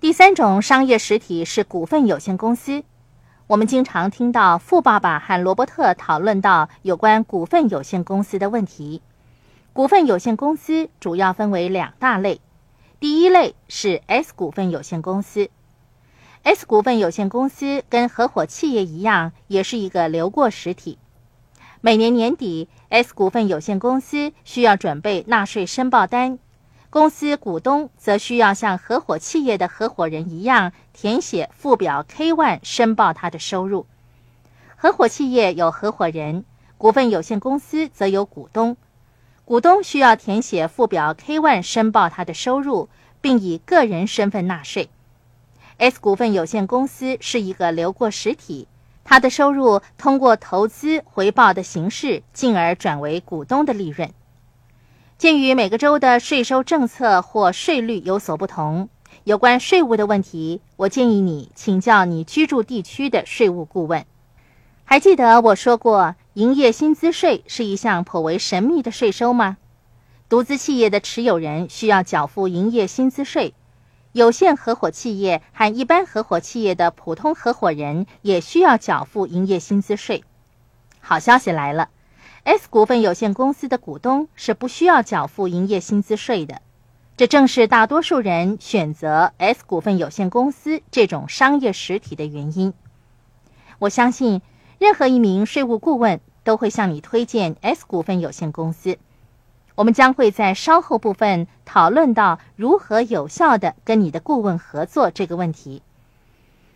第三种商业实体是股份有限公司。我们经常听到富爸爸和罗伯特讨论到有关股份有限公司的问题。股份有限公司主要分为两大类，第一类是 S 股份有限公司。S 股份有限公司跟合伙企业一样，也是一个流过实体。每年年底，S 股份有限公司需要准备纳税申报单，公司股东则需要像合伙企业的合伙人一样填写附表 K1 申报他的收入。合伙企业有合伙人，股份有限公司则有股东，股东需要填写附表 K1 申报他的收入，并以个人身份纳税。S 股份有限公司是一个流过实体，它的收入通过投资回报的形式，进而转为股东的利润。鉴于每个州的税收政策或税率有所不同，有关税务的问题，我建议你请教你居住地区的税务顾问。还记得我说过，营业薪资税是一项颇为神秘的税收吗？独资企业的持有人需要缴付营业薪资税。有限合伙企业和一般合伙企业的普通合伙人也需要缴付营业薪资税。好消息来了，S 股份有限公司的股东是不需要缴付营业薪资税的。这正是大多数人选择 S 股份有限公司这种商业实体的原因。我相信，任何一名税务顾问都会向你推荐 S 股份有限公司。我们将会在稍后部分讨论到如何有效的跟你的顾问合作这个问题。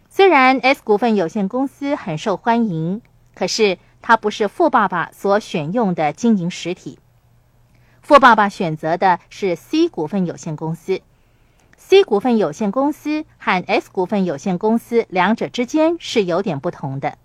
虽然 S 股份有限公司很受欢迎，可是它不是富爸爸所选用的经营实体。富爸爸选择的是 C 股份有限公司。C 股份有限公司和 S 股份有限公司两者之间是有点不同的。